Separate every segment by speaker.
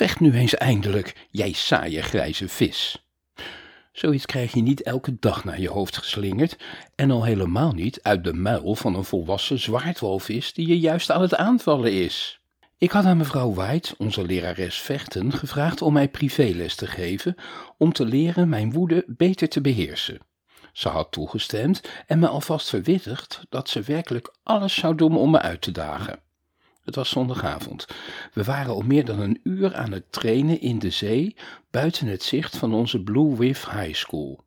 Speaker 1: Vecht nu eens eindelijk, jij saaie grijze vis. Zoiets krijg je niet elke dag naar je hoofd geslingerd en al helemaal niet uit de muil van een volwassen zwaardwalvis die je juist aan het aanvallen is. Ik had aan mevrouw White, onze lerares vechten, gevraagd om mij privéles te geven om te leren mijn woede beter te beheersen. Ze had toegestemd en me alvast verwittigd dat ze werkelijk alles zou doen om me uit te dagen. Het was zondagavond. We waren al meer dan een uur aan het trainen in de zee, buiten het zicht van onze Blue Wave High School.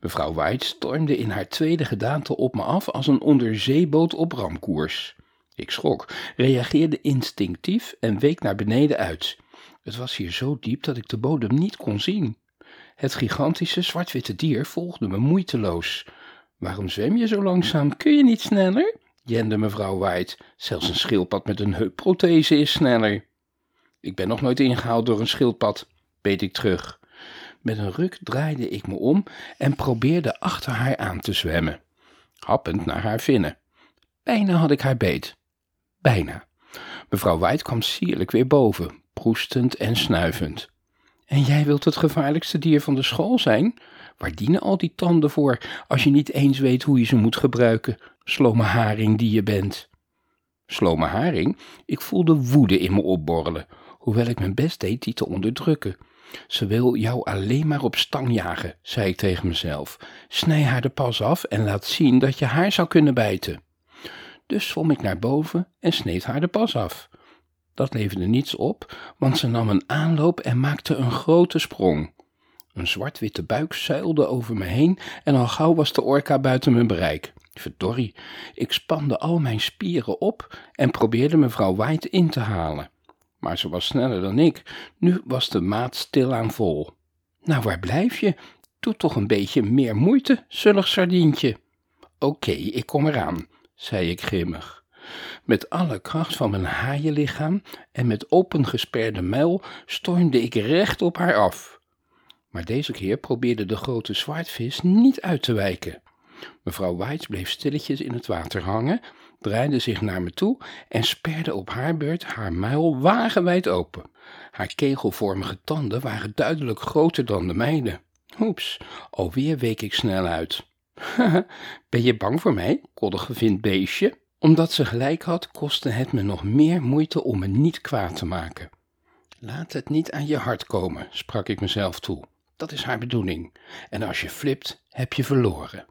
Speaker 1: Mevrouw White stormde in haar tweede gedaante op me af als een onderzeeboot op ramkoers. Ik schrok, reageerde instinctief en week naar beneden uit. Het was hier zo diep dat ik de bodem niet kon zien. Het gigantische zwart-witte dier volgde me moeiteloos. Waarom zwem je zo langzaam? Kun je niet sneller? Jende mevrouw White. Zelfs een schildpad met een heupprothese is sneller. Ik ben nog nooit ingehaald door een schildpad, beet ik terug. Met een ruk draaide ik me om en probeerde achter haar aan te zwemmen, happend naar haar vinnen. Bijna had ik haar beet. Bijna. Mevrouw White kwam sierlijk weer boven, proestend en snuivend. En jij wilt het gevaarlijkste dier van de school zijn? Waar dienen al die tanden voor als je niet eens weet hoe je ze moet gebruiken, slome haring die je bent? Slome haring? Ik voelde woede in me opborrelen, hoewel ik mijn best deed die te onderdrukken. Ze wil jou alleen maar op stang jagen, zei ik tegen mezelf. Snij haar de pas af en laat zien dat je haar zou kunnen bijten. Dus zwom ik naar boven en sneed haar de pas af. Dat leverde niets op, want ze nam een aanloop en maakte een grote sprong. Een zwart-witte buik zuilde over me heen en al gauw was de orka buiten mijn bereik. Verdorie, ik spande al mijn spieren op en probeerde mevrouw White in te halen. Maar ze was sneller dan ik, nu was de maat stilaan vol. Nou, waar blijf je? Doe toch een beetje meer moeite, zullig sardientje. Oké, ik kom eraan, zei ik grimmig. Met alle kracht van mijn haaienlichaam en met opengesperde muil stormde ik recht op haar af. Maar deze keer probeerde de grote zwaardvis niet uit te wijken. Mevrouw White bleef stilletjes in het water hangen, draaide zich naar me toe en sperde op haar beurt haar muil wagenwijd open. Haar kegelvormige tanden waren duidelijk groter dan de mijne. Oeps, alweer week ik snel uit. ben je bang voor mij, koddige beestje? Omdat ze gelijk had, kostte het me nog meer moeite om me niet kwaad te maken. Laat het niet aan je hart komen, sprak ik mezelf toe. Dat is haar bedoeling. En als je flipt, heb je verloren.